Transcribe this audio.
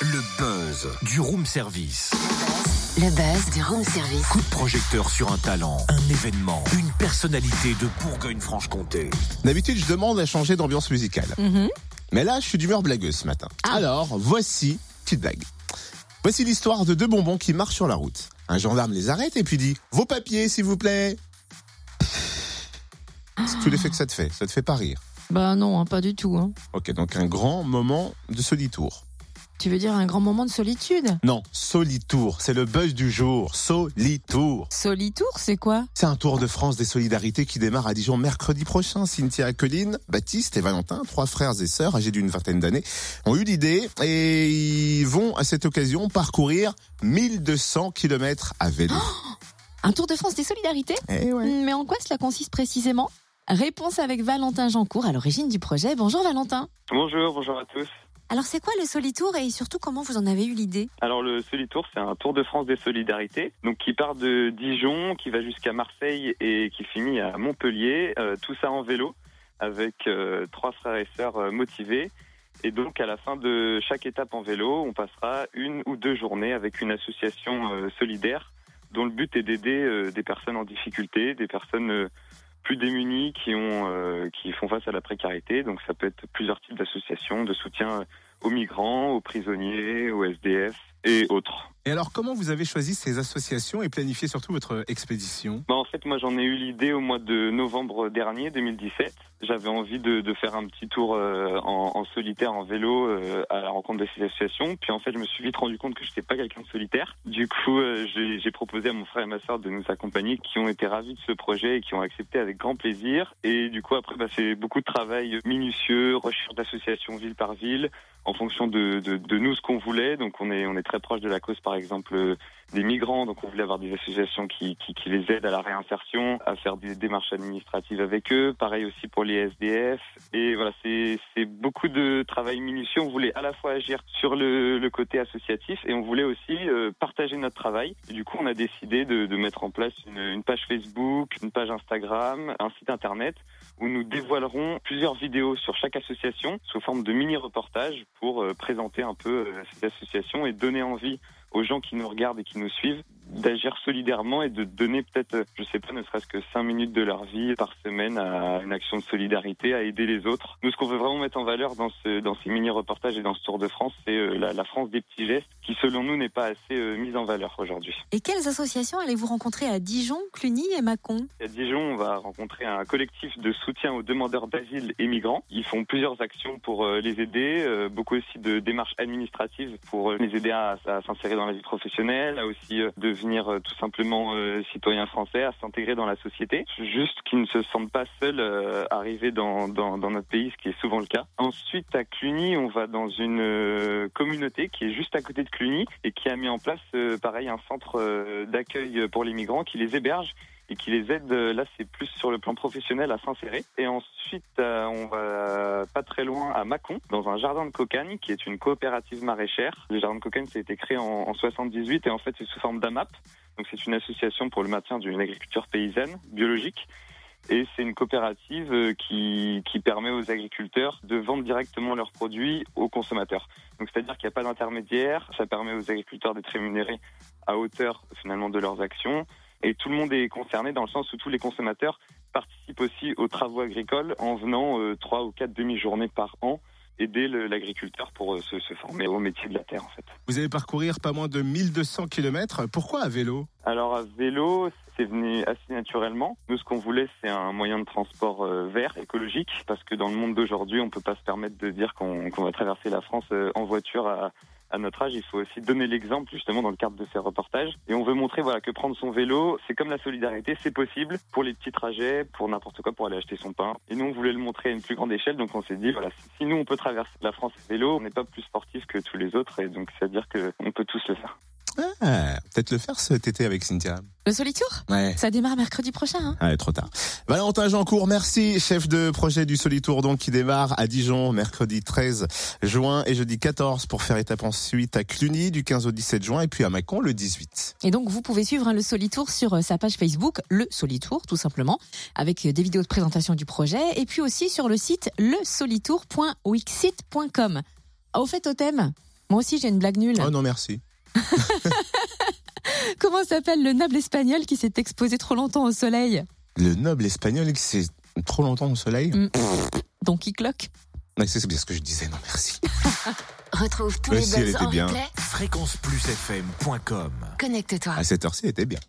Le buzz du room service. Le buzz du room service. Coup de projecteur sur un talent, un événement, une personnalité de Bourgogne-Franche-Comté. D'habitude, je demande à changer d'ambiance musicale. Mais là, je suis d'humeur blagueuse ce matin. Alors, voici, petite blague. Voici l'histoire de deux bonbons qui marchent sur la route. Un gendarme les arrête et puis dit Vos papiers, s'il vous plaît. C'est tout l'effet que ça te fait. Ça te fait pas rire. Bah non, hein, pas du tout. hein. Ok, donc un grand moment de solitour. Tu veux dire un grand moment de solitude? Non, solitour, c'est le buzz du jour. Solitour. Solitour, c'est quoi? C'est un tour de France des solidarités qui démarre à Dijon mercredi prochain. Cynthia Colline, Baptiste et Valentin, trois frères et sœurs âgés d'une vingtaine d'années, ont eu l'idée et ils vont à cette occasion parcourir 1200 kilomètres à vélo. Un Tour de France des solidarités? Eh ouais. Mais en quoi cela consiste précisément? Réponse avec Valentin Jancourt à l'origine du projet. Bonjour Valentin. Bonjour, bonjour à tous. Alors c'est quoi le Solitour et surtout comment vous en avez eu l'idée? Alors le Solitour, c'est un Tour de France des solidarités, donc qui part de Dijon, qui va jusqu'à Marseille et qui finit à Montpellier. euh, tout ça en vélo, avec euh, trois frères et sœurs euh, motivés. Et donc à la fin de chaque étape en vélo, on passera une ou deux journées avec une association solidaire dont le but est d'aider des personnes en difficulté, des personnes plus démunies qui ont euh, qui font face à la précarité. Donc ça peut être plusieurs types d'associations de soutien aux migrants, aux prisonniers, aux SDF et autres. Et alors, comment vous avez choisi ces associations et planifié surtout votre expédition? Bah, en fait, moi, j'en ai eu l'idée au mois de novembre dernier, 2017. J'avais envie de, faire un petit tour euh, en, solitaire, en vélo, euh, à la rencontre de ces associations. Puis en fait, je me suis vite rendu compte que je n'étais pas quelqu'un de solitaire. Du coup, euh, j'ai proposé à mon frère et ma soeur de nous accompagner, qui ont été ravis de ce projet et qui ont accepté avec grand plaisir. Et du coup, après, bah, c'est beaucoup de travail minutieux, recherche d'associations ville par ville, en fonction de nous ce qu'on voulait. Donc, on est on est très proche de la cause, par exemple. euh, des migrants, donc on voulait avoir des associations qui, les aident à la réinsertion, à faire des démarches administratives avec eux. Pareil aussi pour les SDF. Et voilà, c'est beaucoup de travail minutieux. On voulait à la fois agir sur le, côté associatif et on voulait aussi euh, partager notre travail. Et du coup, on a décidé de, mettre en place une, page Facebook, une page Instagram, un site internet où nous dévoilerons plusieurs vidéos sur chaque association sous forme de mini-reportages pour euh, présenter un peu ces associations et donner envie aux gens qui nous regardent et qui nous suivent d'agir solidairement et de donner peut-être, euh, je sais pas, ne serait-ce que cinq minutes de leur vie par semaine à une action de solidarité, à aider les autres. Nous, ce qu'on veut vraiment mettre en valeur dans, ce, dans ces mini-reportages et dans ce Tour de France, c'est euh, la, la France des petits gestes qui, selon nous, n'est pas assez euh, mise en valeur aujourd'hui. Et quelles associations allez-vous rencontrer à Dijon, Cluny et Mâcon? À Dijon, on va rencontrer un collectif de soutien aux demandeurs d'asile et migrants. Ils font plusieurs actions pour euh, les aider, euh, beaucoup aussi de démarches administratives pour les aider à, à s'insérer dans la vie professionnelle, à aussi euh, devenir euh, tout simplement euh, citoyens français, à s'intégrer dans la société. Juste qu'ils ne se sentent pas seuls euh, arrivés dans, dans, notre pays, ce qui est souvent le cas. Ensuite, à Cluny, on va dans une communauté qui est juste à côté de Cluny et qui a mis en place, pareil, un centre d'accueil pour les migrants qui les héberge et qui les aide, euh, là c'est plus sur le plan professionnel, à s'insérer. Et ensuite, euh, on va pas très loin à Mâcon, dans un jardin de cocagne, qui est une coopérative maraîchère. Le jardin de cocagne, ça a été créé en, en 78 et en fait c'est sous forme d'AMAP. Donc c'est une association pour le maintien d'une agriculture paysanne, biologique. Et c'est une coopérative euh, qui, qui permet aux agriculteurs de vendre directement leurs produits aux consommateurs. Donc c'est-à-dire qu'il n'y a pas d'intermédiaire, ça permet aux agriculteurs d'être rémunérés à hauteur finalement de leurs actions. Et tout le monde est concerné dans le sens où tous les consommateurs participent aussi aux travaux agricoles en venant euh, trois ou quatre demi-journées par an aider l'agriculteur pour euh, se, se former au métier de la terre en fait. Vous allez parcourir pas moins de 1200 kilomètres. Pourquoi à vélo? Alors à vélo, c'est venu assez naturellement. Nous, ce qu'on voulait, c'est un moyen de transport euh, vert, écologique, parce que dans le monde d'aujourd'hui, on peut pas se permettre de dire qu'on va traverser la France en voiture à, à notre âge. Il faut aussi donner l'exemple, justement, dans le cadre de ces reportages. Et on veut montrer voilà, que prendre son vélo, c'est comme la solidarité, c'est possible pour les petits trajets, pour n'importe quoi, pour aller acheter son pain. Et nous, on voulait le montrer à une plus grande échelle, donc on s'est dit, voilà, si nous, on peut traverser la France à vélo, on n'est pas plus sportif que tous les autres, et donc c'est-à-dire qu'on peut tous le faire. Ah, peut-être le faire cet été avec Cynthia. Le Solitour Ouais. Ça démarre mercredi prochain. Hein Ah, trop tard. Valentin Jeancourt, merci, chef de projet du Solitour, donc, qui démarre à Dijon, mercredi 13 juin et jeudi 14 pour faire étape ensuite à Cluny du 15 au 17 juin et puis à Mâcon le 18. Et donc, vous pouvez suivre hein, le Solitour sur euh, sa page Facebook, le Solitour, tout simplement, avec euh, des vidéos de présentation du projet, et puis aussi sur le site lesolitour.wixit.com. Au fait, au thème, moi aussi j'ai une blague nulle. Oh non, merci. Comment s'appelle le noble espagnol qui s'est exposé trop longtemps au soleil Le noble espagnol qui c'est trop longtemps au soleil. Mm. Don Quijote Ouais, c'est bien ce que je disais, non merci. Retrouve tous les si, elle buzz était en bien. replay. Fréquenceplusfm.com Connecte-toi. À cette heure-ci, elle était bien.